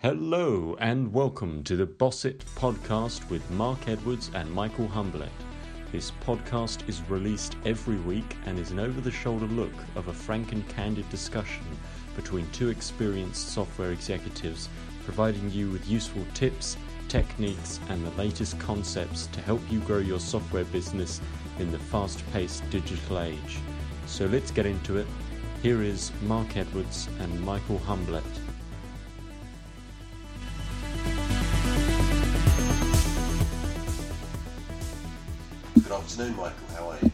Hello and welcome to the Boss It podcast with Mark Edwards and Michael Humblet. This podcast is released every week and is an over the shoulder look of a frank and candid discussion between two experienced software executives, providing you with useful tips, techniques, and the latest concepts to help you grow your software business in the fast paced digital age. So let's get into it. Here is Mark Edwards and Michael Humblet. Afternoon, Michael. How are you?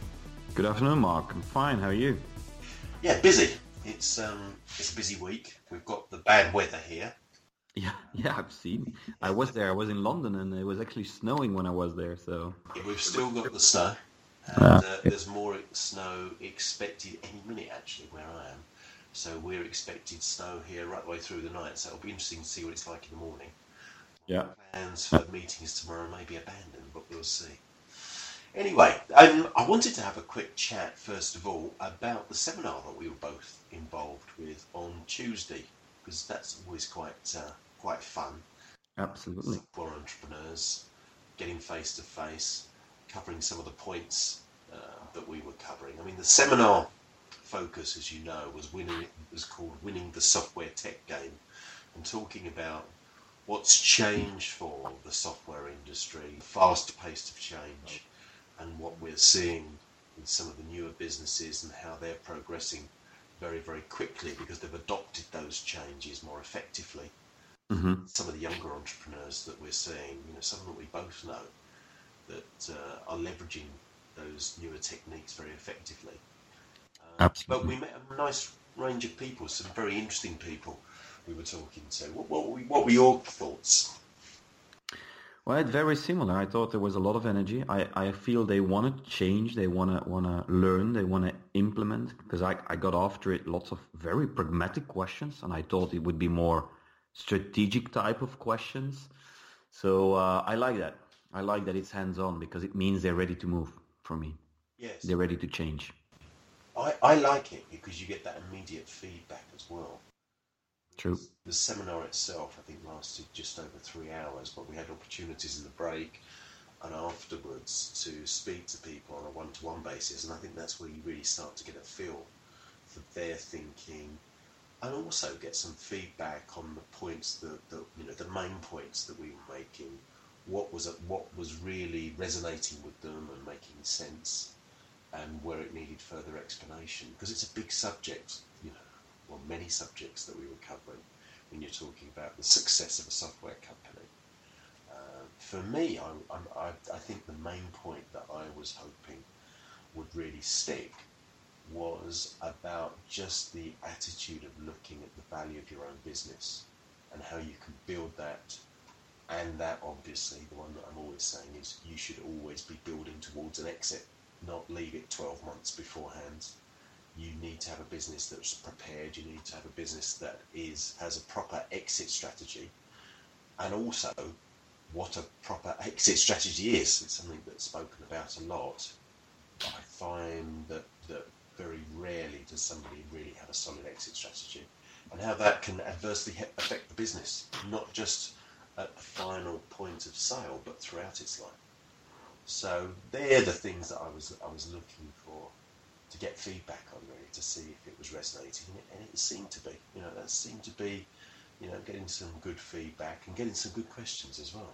Good afternoon, Mark. I'm fine. How are you? Yeah, busy. It's um, it's a busy week. We've got the bad weather here. Yeah, yeah, I've seen. I was there. I was in London, and it was actually snowing when I was there. So We've still got the snow, and uh, there's more snow expected any minute actually where I am. So we're expected snow here right the way through the night. So it'll be interesting to see what it's like in the morning. yeah, Plans for meetings tomorrow may be abandoned, but we'll see. Anyway, um, I wanted to have a quick chat first of all about the seminar that we were both involved with on Tuesday, because that's always quite uh, quite fun. absolutely. for entrepreneurs, getting face to face, covering some of the points uh, that we were covering. I mean, the seminar focus, as you know, was winning. Was called "Winning the Software Tech Game," and talking about what's changed for the software industry, fast pace of change, and what we're seeing in some of the newer businesses and how they're progressing very, very quickly because they've adopted those changes more effectively hmm some of the younger entrepreneurs that we're seeing, you know, some of that we both know that uh, are leveraging those newer techniques very effectively. Uh, but we met a nice range of people, some very interesting people we were talking to. What, what, were, what were your thoughts? Well, it's very similar. I thought there was a lot of energy. I, I feel they want to change. They want to want to learn. They want to implement. Because I, I got after it lots of very pragmatic questions, and I thought it would be more strategic type of questions. So uh, I like that. I like that it's hands on because it means they're ready to move for me. Yes, They're ready to change. I, I like it because you get that immediate feedback as well. True. The seminar itself, I think, lasted just over three hours, but we had opportunities in the break and afterwards to speak to people on a one-to-one basis, and I think that's where you really start to get a feel for their thinking, and also get some feedback on the points that, that you know, the main points that we were making. What was what was really resonating with them and making sense, and where it needed further explanation, because it's a big subject, you know or many subjects that we were covering when you're talking about the success of a software company. Uh, for me, I, I, I think the main point that I was hoping would really stick was about just the attitude of looking at the value of your own business and how you can build that. And that obviously, the one that I'm always saying is you should always be building towards an exit, not leave it 12 months beforehand you need to have a business that's prepared. You need to have a business that is has a proper exit strategy, and also what a proper exit strategy is. It's something that's spoken about a lot. I find that that very rarely does somebody really have a solid exit strategy, and how that can adversely affect the business, not just at the final point of sale, but throughout its life. So they're the things that I was I was looking for to get feedback on really to see if it was resonating and it, and it seemed to be. You know that seemed to be you know getting some good feedback and getting some good questions as well.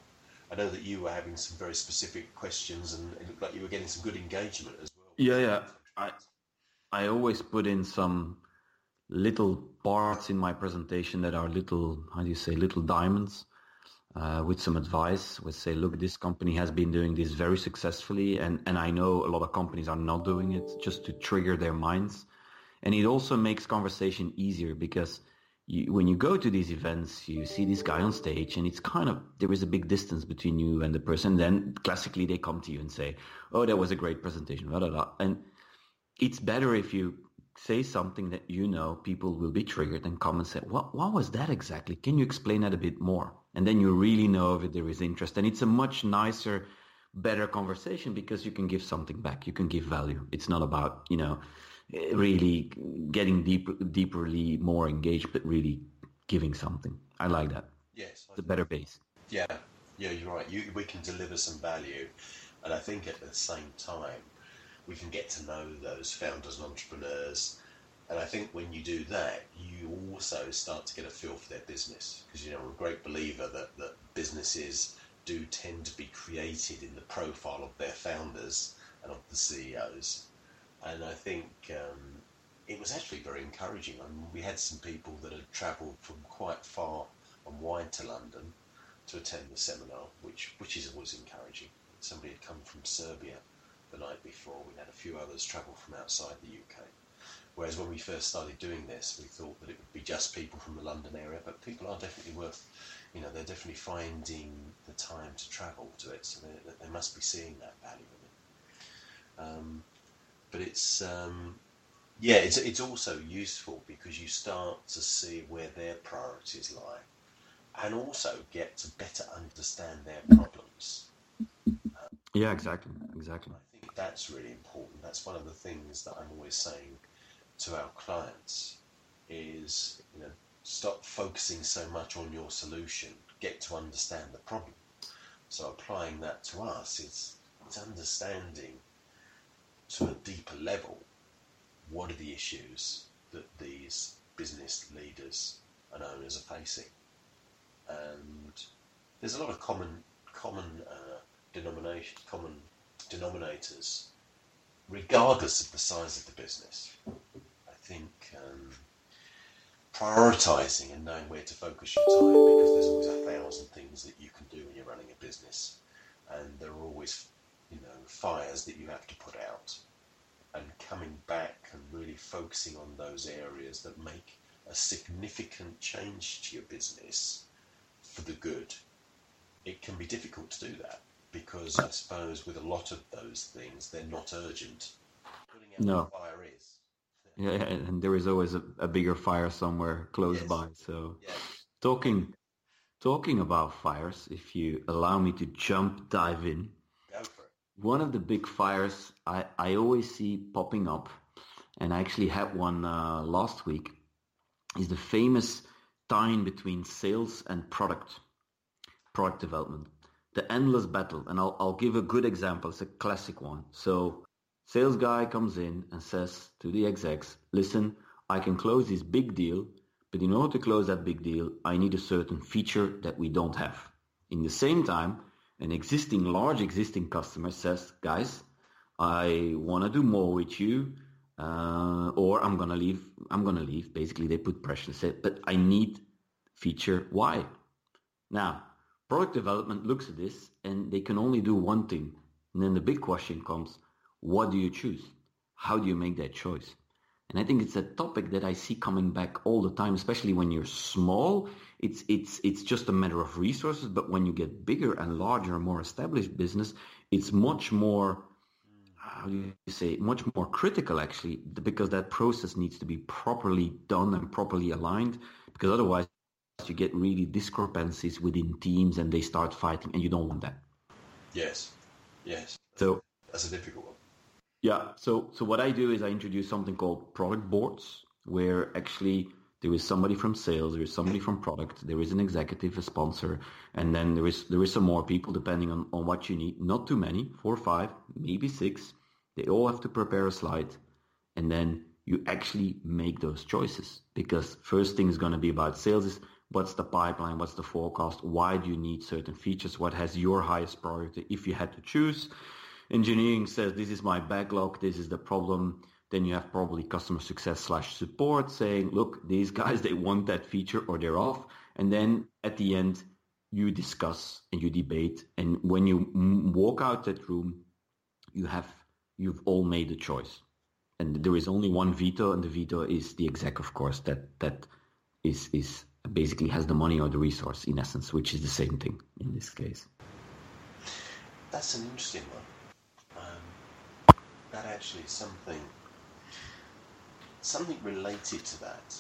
I know that you were having some very specific questions and it looked like you were getting some good engagement as well. Yeah, yeah. I I always put in some little parts in my presentation that are little, how do you say, little diamonds, uh, with some advice. With say, look, this company has been doing this very successfully, and and I know a lot of companies are not doing it just to trigger their minds, and it also makes conversation easier because. You, when you go to these events, you see this guy on stage, and it's kind of there is a big distance between you and the person. Then classically, they come to you and say, "Oh, that was a great presentation," blah, blah, blah. and it's better if you say something that you know people will be triggered and come and say, what, what was that exactly? Can you explain that a bit more? And then you really know if there is interest. And it's a much nicer, better conversation because you can give something back. You can give value. It's not about, you know, really getting deep, deeperly more engaged, but really giving something. I like that. yes, the better base. Yeah, yeah, you're right. You, we can deliver some value, and I think at the same time, we can get to know those founders and entrepreneurs. And I think when you do that, you also start to get a feel for their business because you know I'm a great believer that that businesses do tend to be created in the profile of their founders and of the CEOs. And I think um, it was actually very encouraging. I mean, we had some people that had travelled from quite far and wide to London to attend the seminar, which which is always encouraging. Somebody had come from Serbia the night before. We had a few others travel from outside the UK. Whereas when we first started doing this, we thought that it would be just people from the London area, but people are definitely worth, you know, they're definitely finding the time to travel to it, so they, they must be seeing that value in it. Um, but it's, um, yeah, it's, it's also useful because you start to see where their priorities lie and also get to better understand their problems. Yeah, exactly, exactly. That's really important. That's one of the things that I'm always saying to our clients is, you know, stop focusing so much on your solution. Get to understand the problem. So applying that to us is it's understanding to a deeper level what are the issues that these business leaders and owners are facing. And there's a lot of common common uh, denomination, common denominators, regardless of the size of the business. I think um, prioritizing and knowing where to focus your time because there's always a thousand things that you can do when you're running a business, and there are always you know fires that you have to put out, and coming back and really focusing on those areas that make a significant change to your business for the good. It can be difficult to do that because I suppose with a lot of those things, they're not urgent. Putting out No. the fire is. Yeah, yeah, and there is always a, a bigger fire somewhere close Yes. by. So Yeah. talking talking about fires, if you allow me to jump dive in, Go for it. one of the big fires I, I always see popping up, and I actually had one uh, last week, is the famous tie-in between sales and product, product development. The endless battle, and I'll, I'll give a good example. It's a classic one. So, sales guy comes in and says to the execs, "Listen, I can close this big deal, but in order to close that big deal, I need a certain feature that we don't have." In the same time, an existing large existing customer says, "Guys, I want to do more with you, uh, or I'm gonna leave. I'm gonna leave." Basically, they put pressure. Say, "But I need feature Y." Now, product development looks at this and they can only do one thing. And then the big question comes, what do you choose? How do you make that choice? And I think it's a topic that I see coming back all the time, especially when you're small. It's it's it's just a matter of resources, but when you get bigger and larger, and more established business, it's much more how do you say much more critical actually because that process needs to be properly done and properly aligned because otherwise you get really discrepancies within teams and they start fighting and you don't want that Yes. Yes. so That's a difficult one. yeah so so what i do is i introduce something called product boards where actually there is somebody from sales there is somebody from product there is an executive a sponsor and then there is there is some more people depending on, on what you need not too many four or five maybe six they all have to prepare a slide and then you actually make those choices because first thing is going to be about sales is what's the pipeline what's the forecast why do you need certain features what has your highest priority if you had to choose? Engineering says this is my backlog this is the problem. Then you have probably customer success slash support saying look these guys they want that feature or they're off. And then at the end you discuss and you debate. And when you walk out that room you have you've all made a choice. And there is only one veto and the veto is the exec of course that that is is basically has the money or the resource in essence which is the same thing in this case That's an interesting one. Um, that actually is something, something related to that.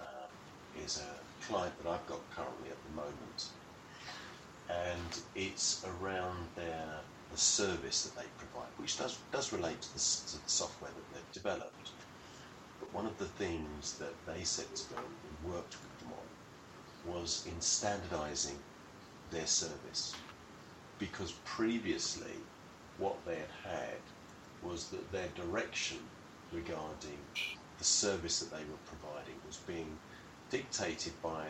Uh, is a client that I've got currently at the moment, and it's around their the service that they provide, which does does relate to the, to the software that they've developed. But one of the things that they said to me worked with them on was in standardizing their service. Because previously, what they had had was that their direction regarding the service that they were providing was being dictated by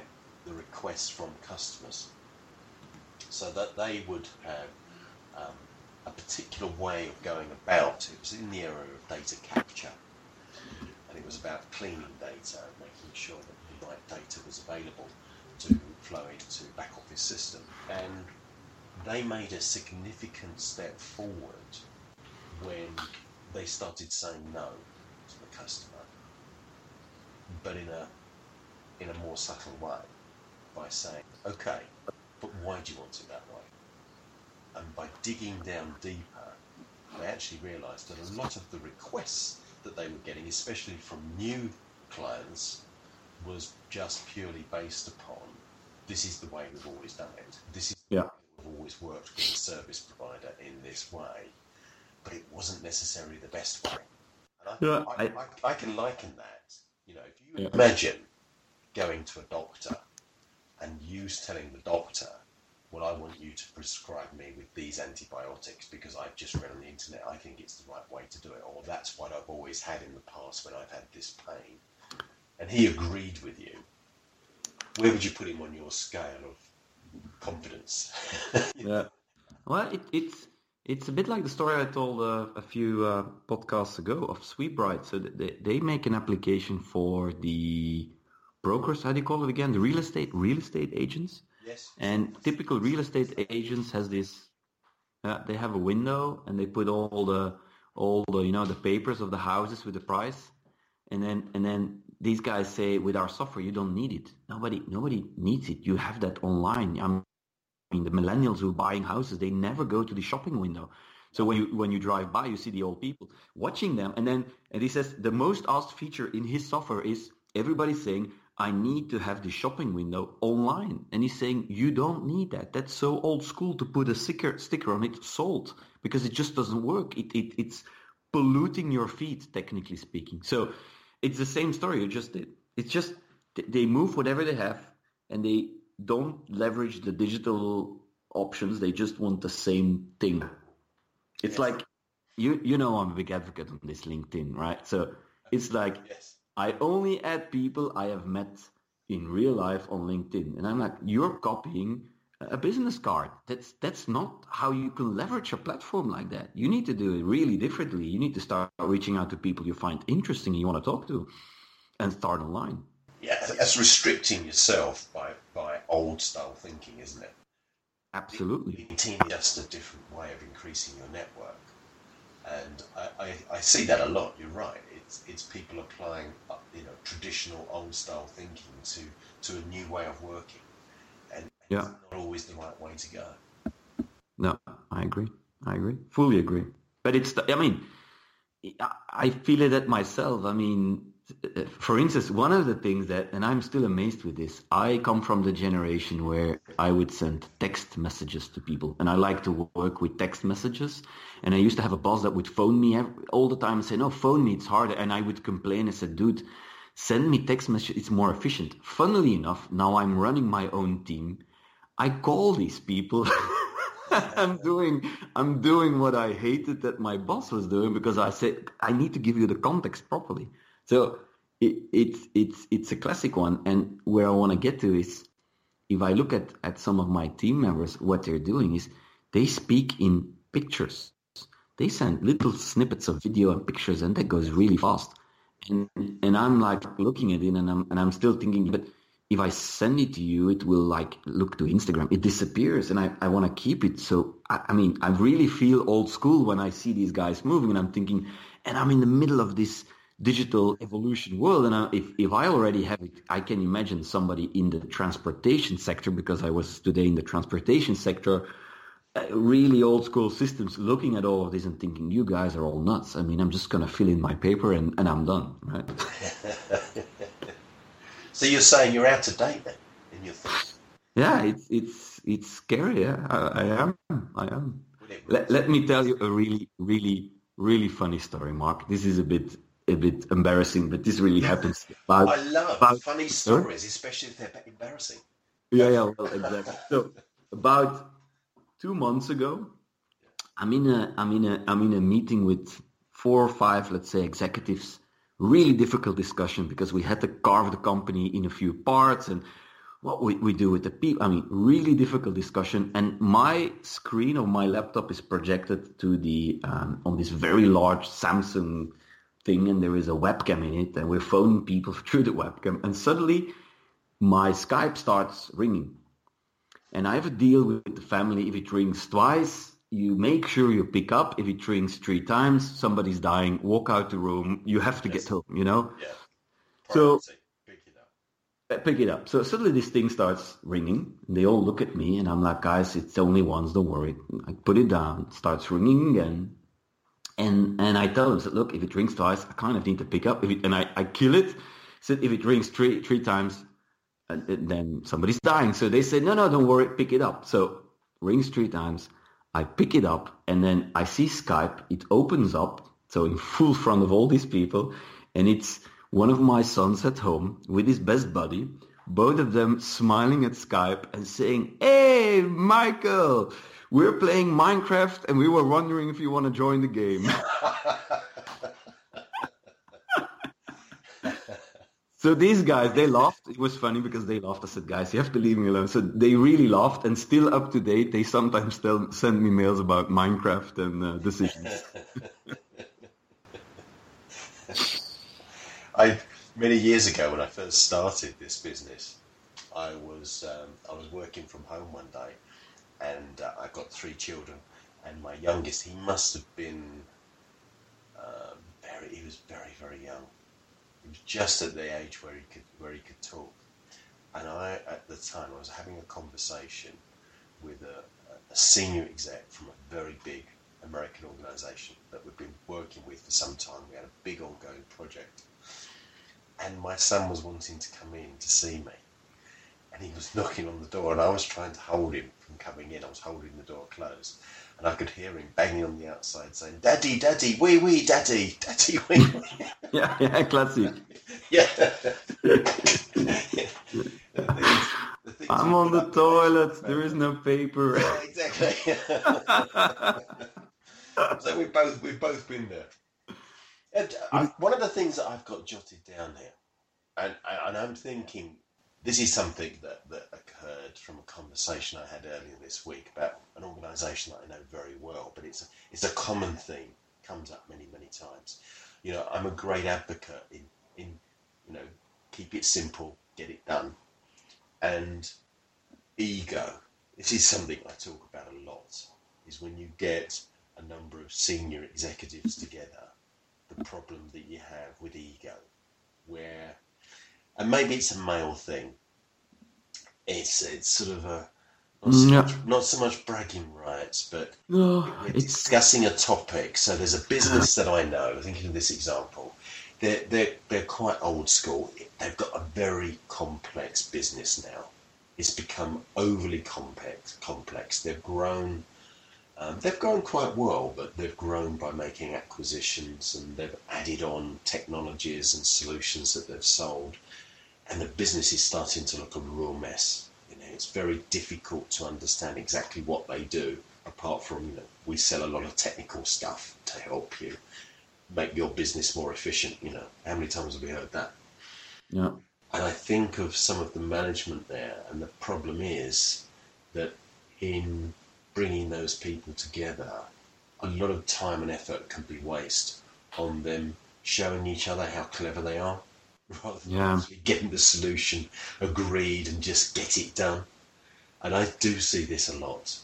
the requests from customers. So that they would have um, a particular way of going about. It was in the area of data capture, and it was about cleaning data and making sure that data was available to flow into back office system. And they made a significant step forward when they started saying no to the customer, but in a in a more subtle way by saying, okay, but why do you want it that way? And by digging down deeper, they actually realised that a lot of the requests that they were getting, especially from new clients, was just purely based upon this is the way we've always done it. This is yeah. we've always worked with a service provider in this way, but it wasn't necessarily the best way. And I, Yeah, I, I- I, I can liken that. You know, if you Yeah. imagine going to a doctor and you telling the doctor, well, I want you to prescribe me with these antibiotics because I've just read on the internet, I think it's the right way to do it, or that's what I've always had in the past when I've had this pain. And he agreed with you. Where would you put him on your scale of confidence? Yeah. Well, it, it's it's a bit like the story I told uh, a few uh, podcasts ago of SweepBright. So they they make an application for the brokers. How do you call it again? The real estate real estate agents. yes. And typical real estate agents has this. Uh, they have a window and they put all the all the you know the papers of the houses with the price, and then and then these guys say with our software you don't need it. Nobody nobody needs it. You have that online. I'm, mean the millennials who are buying houses they never go to the shopping window. So when you when you drive by you see the old people watching them, and then and he says the most asked feature in his software is everybody's saying I need to have the shopping window online. And he's saying, you don't need that. That's so old school to put a sticker, sticker on it, sold, because it just doesn't work. It, it, it's polluting your feed, technically speaking. So it's the same story you just did. It's just they move whatever they have and they don't leverage the digital options. They just want the same thing. It's Yes. like, you, you know I'm a big advocate on this LinkedIn, right? So it's like, Yes. I only add people I have met in real life on LinkedIn. And I'm like, you're copying a business card. That's that's not how you can leverage a platform like that. You need to do it really differently. You need to start reaching out to people you find interesting and you want to talk to and start online. Yeah, that's restricting yourself by, by old style thinking, isn't it? Absolutely. LinkedIn is just a different way of increasing your network. And I, I, I see that a lot, you're right. It's, it's people applying uh, you know, traditional old style thinking to, to a new way of working. Yeah. it's not always the right way to go. No, I agree. I agree. Fully agree. But it's, the, I mean, I- feel it at myself. I mean, for instance, one of the things that, and I'm still amazed with this, I come from the generation where I would send text messages to people and I like to work with text messages. And I used to have a boss that would phone me all the time and say, no, phone me, it's harder. And I would complain and said, dude, send me text message, it's more efficient. Funnily enough, now I'm running my own team. I call these people. I'm doing I'm doing what I hated that my boss was doing because I said I need to give you the context properly. So it, it's it's it's a classic one, and where I want to get to is if I look at at some of my team members, what they're doing is they speak in pictures. They send little snippets of video and pictures, and that goes really fast. And and I'm like looking at it, and I'm and I'm still thinking, but if I send it to you, it will like look to Instagram. It disappears, and I, I want to keep it. So I, I mean, I really feel old school when I see these guys moving, and I'm thinking, and I'm in the middle of this digital evolution world, and I, if if I already have it, I can imagine somebody in the transportation sector because I was today in the transportation sector. Uh, really old school systems looking at all of this and thinking you guys are all nuts i mean i'm just going to fill in my paper and, and i'm done right So you're saying you're out of date then in your thoughts? Yeah, it's it's it's scary. Yeah, I, I am. I am. Let, let me tell you a really, really, really funny story, Mark. This is a bit a bit embarrassing, but this really happens. About, I love about- funny stories, especially if they're embarrassing. yeah, yeah, well, exactly. So about two months ago, I'm in a I'm in a I'm in a meeting with four or five, let's say, executives. Really difficult discussion because we had to carve the company in a few parts and what we, we do with the people. I mean, really difficult discussion. And my screen of my laptop is projected to the um, on this very large Samsung thing, and there is a webcam in it, and we're phoning people through the webcam. And suddenly, my Skype starts ringing, and I have a deal with the family. If it rings twice, you make sure you pick up. If it rings three times, somebody's dying. Walk out the room. You have to yes. get home. You know. Yeah. So pick it up. So suddenly this thing starts ringing. They all look at me and I'm like, guys, it's only once, don't worry. I put it down, it starts ringing again. And and I tell them, said, look, if it rings twice, I kind of need to pick up. If it, and I, I kill it. Said if it rings three three times, uh, then somebody's dying. So they said, no, no, don't worry, pick it up. So rings three times. I pick it up and then I see Skype. It opens up, so in full front of all these people, and it's one of my sons at home with his best buddy, both of them smiling at Skype and saying, Hey, Michael, we're playing Minecraft and we were wondering if you want to join the game. so these guys, they laughed. It was funny because they laughed. I said, guys, you have to leave me alone. So they really laughed and still up to date. They sometimes still send me mails about Minecraft and uh, decisions. I many years ago when I first started this business, I was um, I was working from home one day, and uh, I got three children, and my youngest he must have been uh, very he was very very young. Was just at the age where he could where he could talk, and I at the time I was having a conversation with a, a senior exec from a very big American organisation that we've been working with for some time. We had a big ongoing project and my son was wanting to come in to see me. And he was knocking on the door, and I was trying to hold him from coming in. I was holding the door closed, and I could hear him banging on the outside saying, Daddy, Daddy, wee wee, Daddy, Daddy, wee wee. yeah, yeah, classic. yeah. I'm on the toilet. There is no paper. Yeah, exactly. so we've both we've both been there. And I, one of the things that I've got jotted down here, and, and I'm thinking this is something that, that occurred from a conversation I had earlier this week about an organisation that I know very well, but it's a, it's a common theme, comes up many, many times. You know, I'm a great advocate in, in you know, keep it simple, get it done. And ego, this is something I talk about a lot, is when you get a number of senior executives together the problem that you have with ego, where, and maybe it's a male thing. It's it's sort of a not so, much, not so much bragging rights, but oh, we're discussing a topic. So there's a business that I know. Thinking of this example, they're they're they're quite old school. They've got a very complex business now. It's become overly complex. Complex. They've grown um, they've grown quite well, but they've grown by making acquisitions and they've added on technologies and solutions that they've sold. And the business is starting to look a real mess. You know, it's very difficult to understand exactly what they do, apart from you know, we sell a lot of technical stuff to help you make your business more efficient. You know, how many times have we heard that? Yeah. And I think of some of the management there, and the problem is that in bringing those people together, a lot of time and effort can be wasted on them showing each other how clever they are, rather than yeah. getting the solution agreed and just get it done. And I do see this a lot.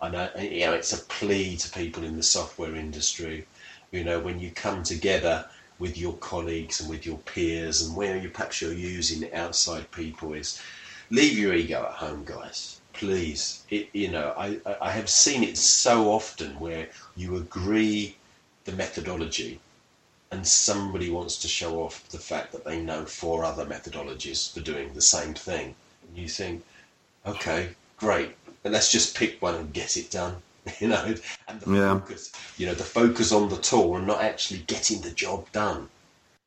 I know, eh, you know, it's a plea to people in the software industry. You know, when you come together with your colleagues and with your peers, and where you perhaps you're using outside people, is leave your ego at home, guys please. It, you know, I, I have seen it so often where you agree the methodology and somebody wants to show off the fact that they know four other methodologies for doing the same thing. And you think, okay, great, but let's just pick one and get it done. You know, and the yeah. focus, you know, the focus on the tool and not actually getting the job done.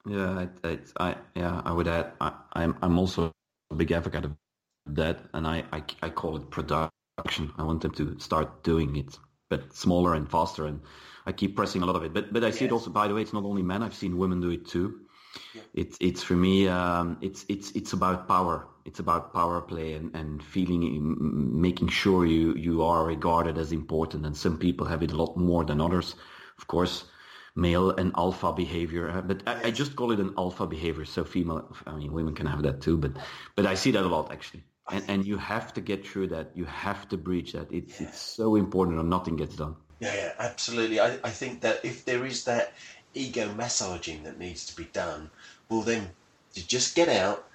Yeah, I, I, I yeah, I would add, I, I'm, I'm also a big advocate of that, and I, I, I call it production. I want them to start doing it, but smaller and faster. And I keep pressing a lot of it. But but I see it also. By the way, it's not only men. I've seen women do it too. Yeah. It's it's for me. Um, it's it's it's about power. It's about power play and, and feeling, making sure you you are regarded as important. And some people have it a lot more than others. Of course, male and alpha behavior. Uh, but I, I, just call it an alpha behavior. So female, I mean, women can have that too. But but I see that a lot actually. And and you have to get through that. You have to breach that. It's yeah. it's so important, or nothing gets done. Yeah, yeah, absolutely. I, I think that if there is that ego massaging that needs to be done, well then you just get out,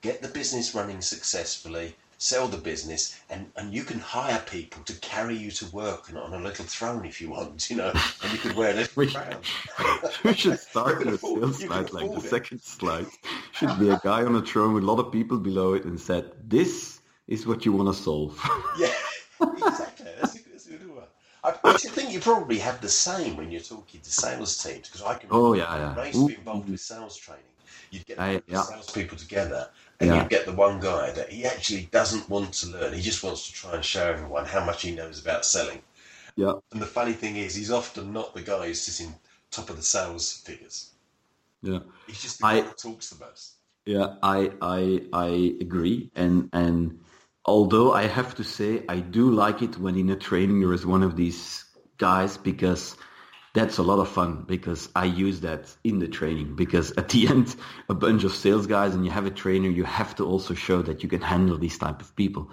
get the business running successfully, sell the business, and, and you can hire people to carry you to work and on a little throne if you want, you know, and you could wear a little we, crown. we should start with a sales slide, like the it. second slide. Should be a guy on a throne with a lot of people below it and said, this is what you want to solve. yeah, exactly. That's a, that's a good one. I, I think you probably have the same when you're talking to sales teams because I can. Oh yeah, yeah. I used to be involved with sales training. You'd get I, yeah. salespeople together, and yeah. you get the one guy that he actually doesn't want to learn. He just wants to try and show everyone how much he knows about selling. Yeah. And the funny thing is, he's often not the guy who's sitting top of the sales figures. Yeah. He's just the guy I, that talks the most. Yeah, I I I agree, and and although I have to say I do like it when in a training there is one of these guys because that's a lot of fun because I use that in the training because at the end a bunch of sales guys and you have a trainer you have to also show that you can handle these type of people.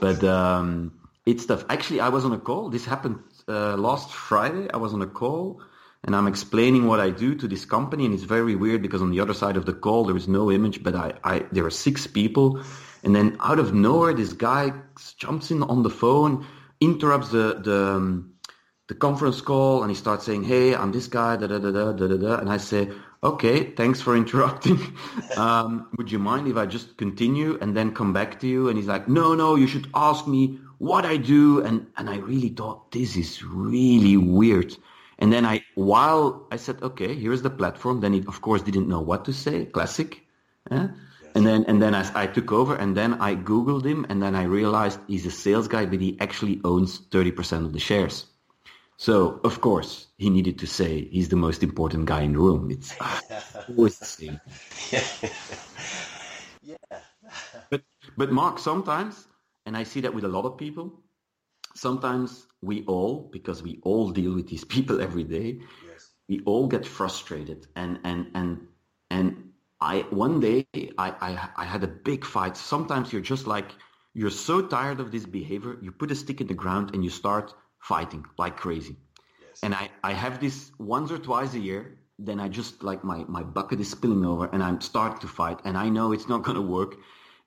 But um, it's tough. Actually I was on a call. This happened uh, last Friday. I was on a call and I'm explaining what I do to this company and it's very weird because on the other side of the call there is no image but I, I there are six people and then out of nowhere this guy jumps in on the phone interrupts the the um, the conference call and he starts saying, "Hey, I'm this guy," da da da da da da, and I say, "Okay, thanks for interrupting. um, would you mind if I just continue and then come back to you?" And he's like, "No, no, you should ask me what I do." And and I really thought this is really weird. And then I, while I said, "Okay, here's the platform," then he of course didn't know what to say. Classic. And then and then I, I took over and then I googled him and then I realized he's a sales guy, but he actually owns thirty percent of the shares. So, of course, he needed to say he's the most important guy in the room. It's always the same. yeah. but, but Mark, sometimes, and I see that with a lot of people, sometimes we all, because we all deal with these people every day, yes. we all get frustrated. And, and, and, and I, one day I, I, I had a big fight. Sometimes you're just like, you're so tired of this behavior, you put a stick in the ground and you start fighting like crazy. Yes. And I, I have this once or twice a year. Then I just like my, my bucket is spilling over and I'm start to fight and I know it's not going to work.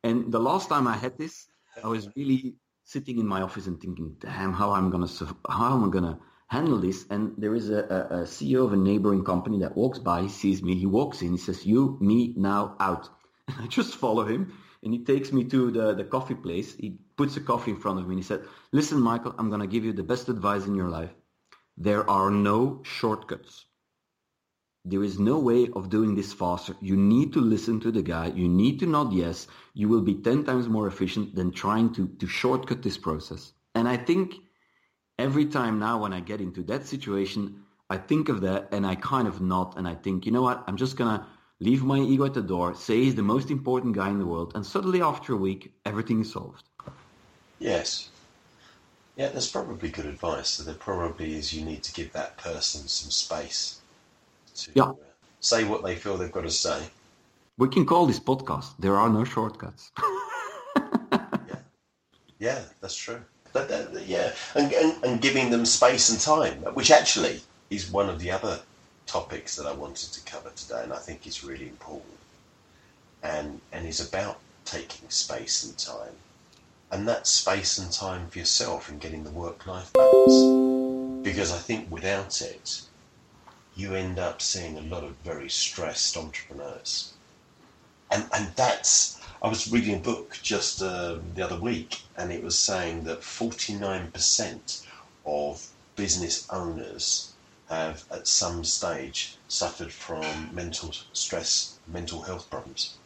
And the last time I had this, I was really sitting in my office and thinking, damn, how I'm going to, how am I going to handle this? And there is a, a, CEO of a neighboring company that walks by, sees me, he walks in, he says, you, me, now, out. And I just follow him and he takes me to the, the coffee place. He puts a coffee in front of me and he said, listen, Michael, I'm going to give you the best advice in your life. There are no shortcuts. There is no way of doing this faster. You need to listen to the guy. You need to nod yes. You will be 10 times more efficient than trying to, to shortcut this process. And I think every time now when I get into that situation, I think of that and I kind of nod and I think, you know what? I'm just going to leave my ego at the door, say he's the most important guy in the world, and suddenly after a week, everything is solved. Yes. Yeah, that's probably good advice. So there probably is you need to give that person some space to yeah. uh, say what they feel they've got to say. We can call this podcast There Are No Shortcuts. yeah. Yeah, that's true. Yeah, and, and, and giving them space and time, which actually is one of the other topics that I wanted to cover today, and I think is really important, and and is about taking space and time, and that space and time for yourself and getting the work-life balance, because I think without it, you end up seeing a lot of very stressed entrepreneurs, and and that's. I was reading a book just uh, the other week, and it was saying that 49% of business owners have at some stage suffered from mental stress, mental health problems.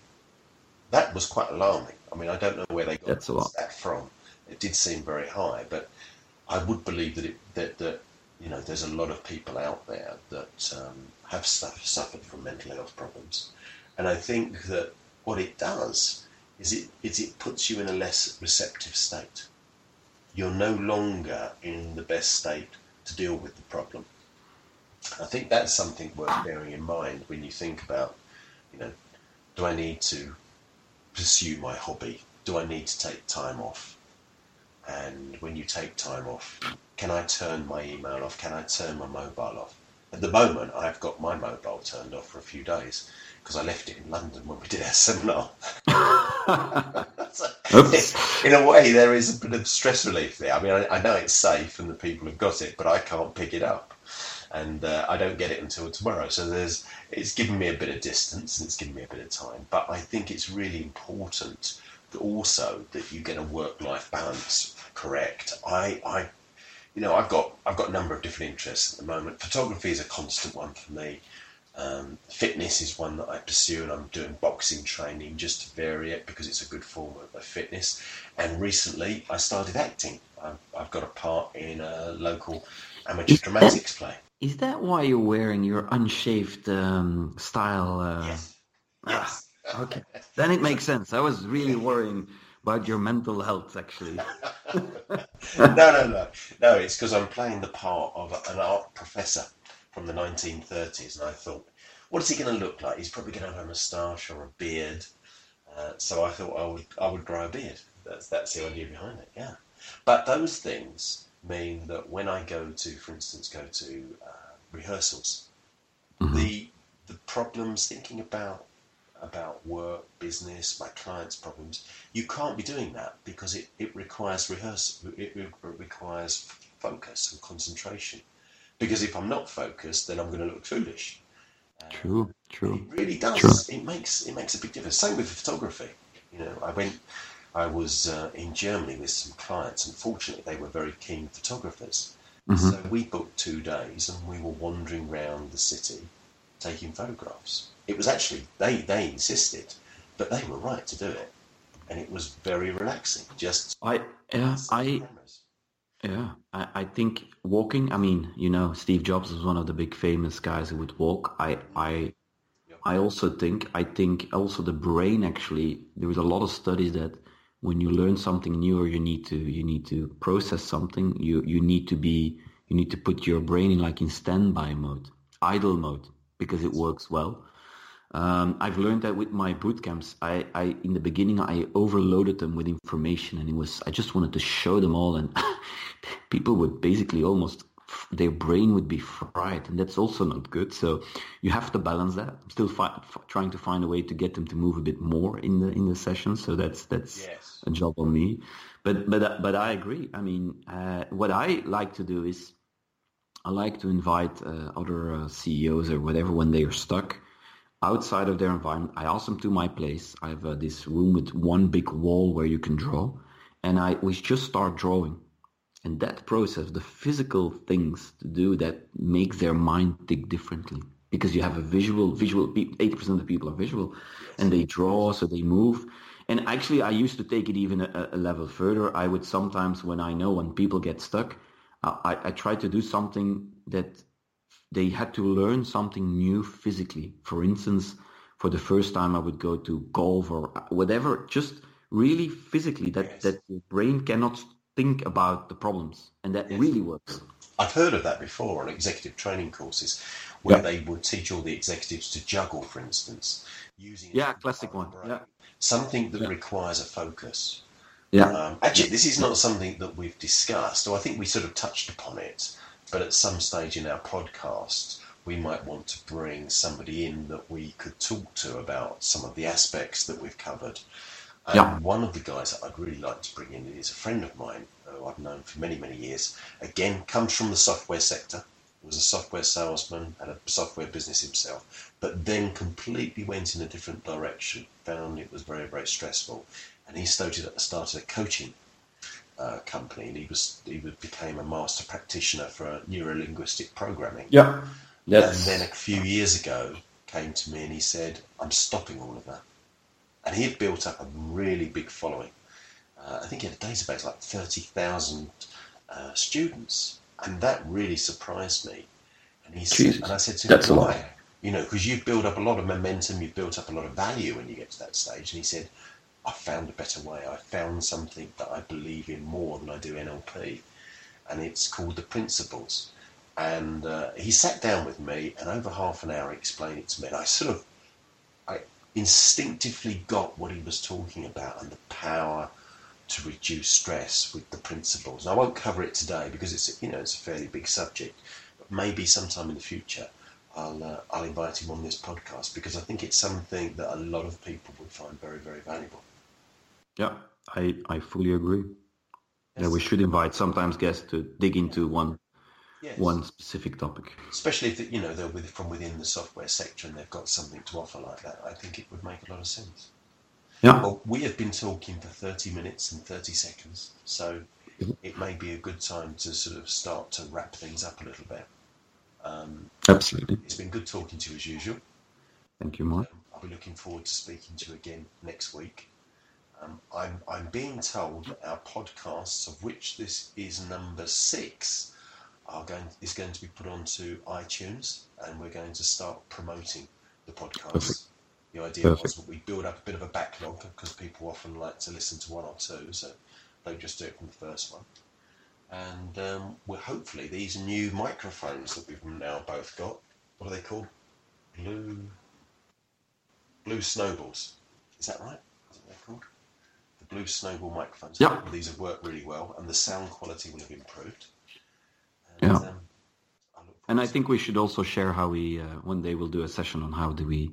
that was quite alarming. I mean, I don't know where they got That's a lot. that from. It did seem very high, but I would believe that it that, that you know there's a lot of people out there that um, have suffered from mental health problems, and I think that what it does is it is it puts you in a less receptive state. You're no longer in the best state to deal with the problem. I think that's something worth bearing in mind when you think about, you know, do I need to pursue my hobby? Do I need to take time off? And when you take time off, can I turn my email off? Can I turn my mobile off? At the moment, I've got my mobile turned off for a few days because I left it in London when we did our seminar. so, in a way, there is a bit of stress relief there. I mean, I, I, know it's safe and the people have got it, but I can't pick it up, and uh, I don't get it until tomorrow. So there's, it's given me a bit of distance and it's given me a bit of time. But I think it's really important that also that you get a work-life balance correct. I, I, you know, I've got I've got a number of different interests at the moment. Photography is a constant one for me. Um, fitness is one that I pursue, and I'm doing boxing training just to vary it because it's a good form of, of fitness. And recently, I started acting. I've, I've, got a part in a local amateur is dramatics that, play. Is that why you're wearing your unshaved um, style? Uh... Yes. yes. Ah, okay, then it makes sense. I was really worrying about your mental health, actually. no, no, no, no. It's because I'm playing the part of an art professor from the 1930s, and I thought, what is he going to look like? He's probably going to have a moustache or a beard. Uh, so I thought I would I would grow a beard. That's that's the idea behind it. Yeah, but those things mean that when I go to, for instance, go to uh, rehearsals, mm-hmm. the the problems thinking about about work, business, my clients' problems, you can't be doing that because it, it requires rehearsal. It, it requires focus and concentration. Because if I'm not focused, then I'm going to look foolish. True, true. It really does. True. It makes it makes a big difference. Same with photography. You know, I went. I was uh, in Germany with some clients, and fortunately, they were very keen photographers. Mm-hmm. So we booked two days, and we were wandering around the city, taking photographs. It was actually they they insisted, but they were right to do it, and it was very relaxing. Just I yeah I. Cameras. Yeah, I, I think walking. I mean, you know, Steve Jobs was one of the big famous guys who would walk. I, I, I also think. I think also the brain. Actually, there is a lot of studies that when you learn something new or you need to you need to process something, you you need to be you need to put your brain in like in standby mode, idle mode, because it works well. Um, I've learned that with my boot camps. I, I in the beginning I overloaded them with information, and it was I just wanted to show them all, and people would basically almost their brain would be fried, and that's also not good. So you have to balance that. I'm still fi- trying to find a way to get them to move a bit more in the in the session. So that's that's yes. a job on me. But but but I agree. I mean, uh, what I like to do is I like to invite uh, other uh, CEOs or whatever when they are stuck outside of their environment. I ask them to my place. I have uh, this room with one big wall where you can draw, and I we just start drawing and that process, the physical things to do that makes their mind think differently. Because you have a visual, visual, 80% of people are visual and they draw, so they move. And actually, I used to take it even a, a level further. I would sometimes, when I know when people get stuck, I, I try to do something that they had to learn something new physically. For instance, for the first time, I would go to golf or whatever, just really physically that, yes. that your brain cannot think about the problems, and that yes. really works. I've heard of that before on executive training courses, where they would teach all the executives to juggle, for instance, using yeah, classic one, yeah, something that yeah. requires a focus. Yeah. Um, actually, this is not something that we've discussed, or I think we sort of touched upon it, but at some stage in our podcast, we might want to bring somebody in that we could talk to about some of the aspects that we've covered. And yeah. one of the guys that I'd really like to bring in is a friend of mine who I've known for many, many years. Again, comes from the software sector, was a software salesman, had a software business himself, but then completely went in a different direction, found it was very, very stressful. And he started, started a coaching uh, company and he was he became a master practitioner for neuro-linguistic programming. Yeah. And then a few years ago came to me and he said, I'm stopping all of that and he had built up a really big following. Uh, I think he had a database like 30,000 uh, students, and that really surprised me. And he said, and I said to him, That's why? You know, because you've built up a lot of momentum, you've built up a lot of value when you get to that stage. And he said, I found a better way. I found something that I believe in more than I do NLP, and it's called the principles. And uh, he sat down with me, and over half an hour, explained it to me. And I sort of, I instinctively got what he was talking about and the power to reduce stress with the principles. And I won't cover it today because it's you know it's a fairly big subject. But maybe sometime in the future, I'll uh, I'll invite him on this podcast because I think it's something that a lot of people would find very very valuable. Yeah, I I fully agree. Yes. Yeah, we should invite sometimes guests to dig into one yes. one specific topic. Especially if you know they're with, from within the software sector and they've got something to offer like that. I think it would make a lot of sense. Yeah. Well, we have been talking for 30 minutes and 30 seconds, so it may be a good time to sort of start to wrap things up a little bit. Um, Absolutely. It's been good talking to you as usual. Thank you, Mark. Um, I'll be looking forward to speaking to you again next week. Um, I'm, I'm being told that our podcasts, of which this is number six, are going is going to be put onto iTunes, and we're going to start promoting the podcast. Perfect. The idea Perfect. was that we build up a bit of a backlog because people often like to listen to one or two, so don't just do it from the first one. And um, we're hopefully these new microphones that we've now both got. What are they called? Blue Blue Snowballs. Is that right? Is what they're called? The Blue Snowball microphones. Yeah. These have worked really well, and the sound quality will have improved. And, yeah. Um, and I think we should also share how we uh, one day we'll do a session on how do we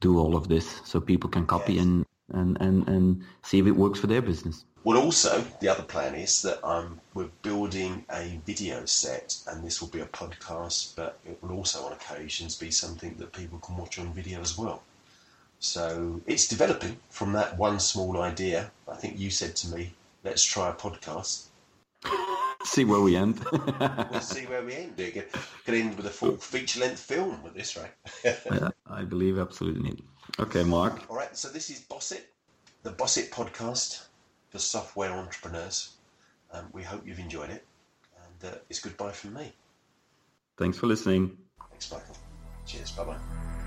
do all of this so people can copy yes. and, and, and, and see if it works for their business. Well, also, the other plan is that um, we're building a video set, and this will be a podcast, but it will also, on occasions, be something that people can watch on video as well. So it's developing from that one small idea. I think you said to me, let's try a podcast see where we end. we'll see where we end. Get, get end with a full feature length film with this, right? yeah, I believe absolutely. Okay, Mark. All right, so this is Boss It, the Boss It podcast for software entrepreneurs. Um, we hope you've enjoyed it, and uh, it's goodbye from me. Thanks for listening. Thanks, Michael. Cheers. Bye bye.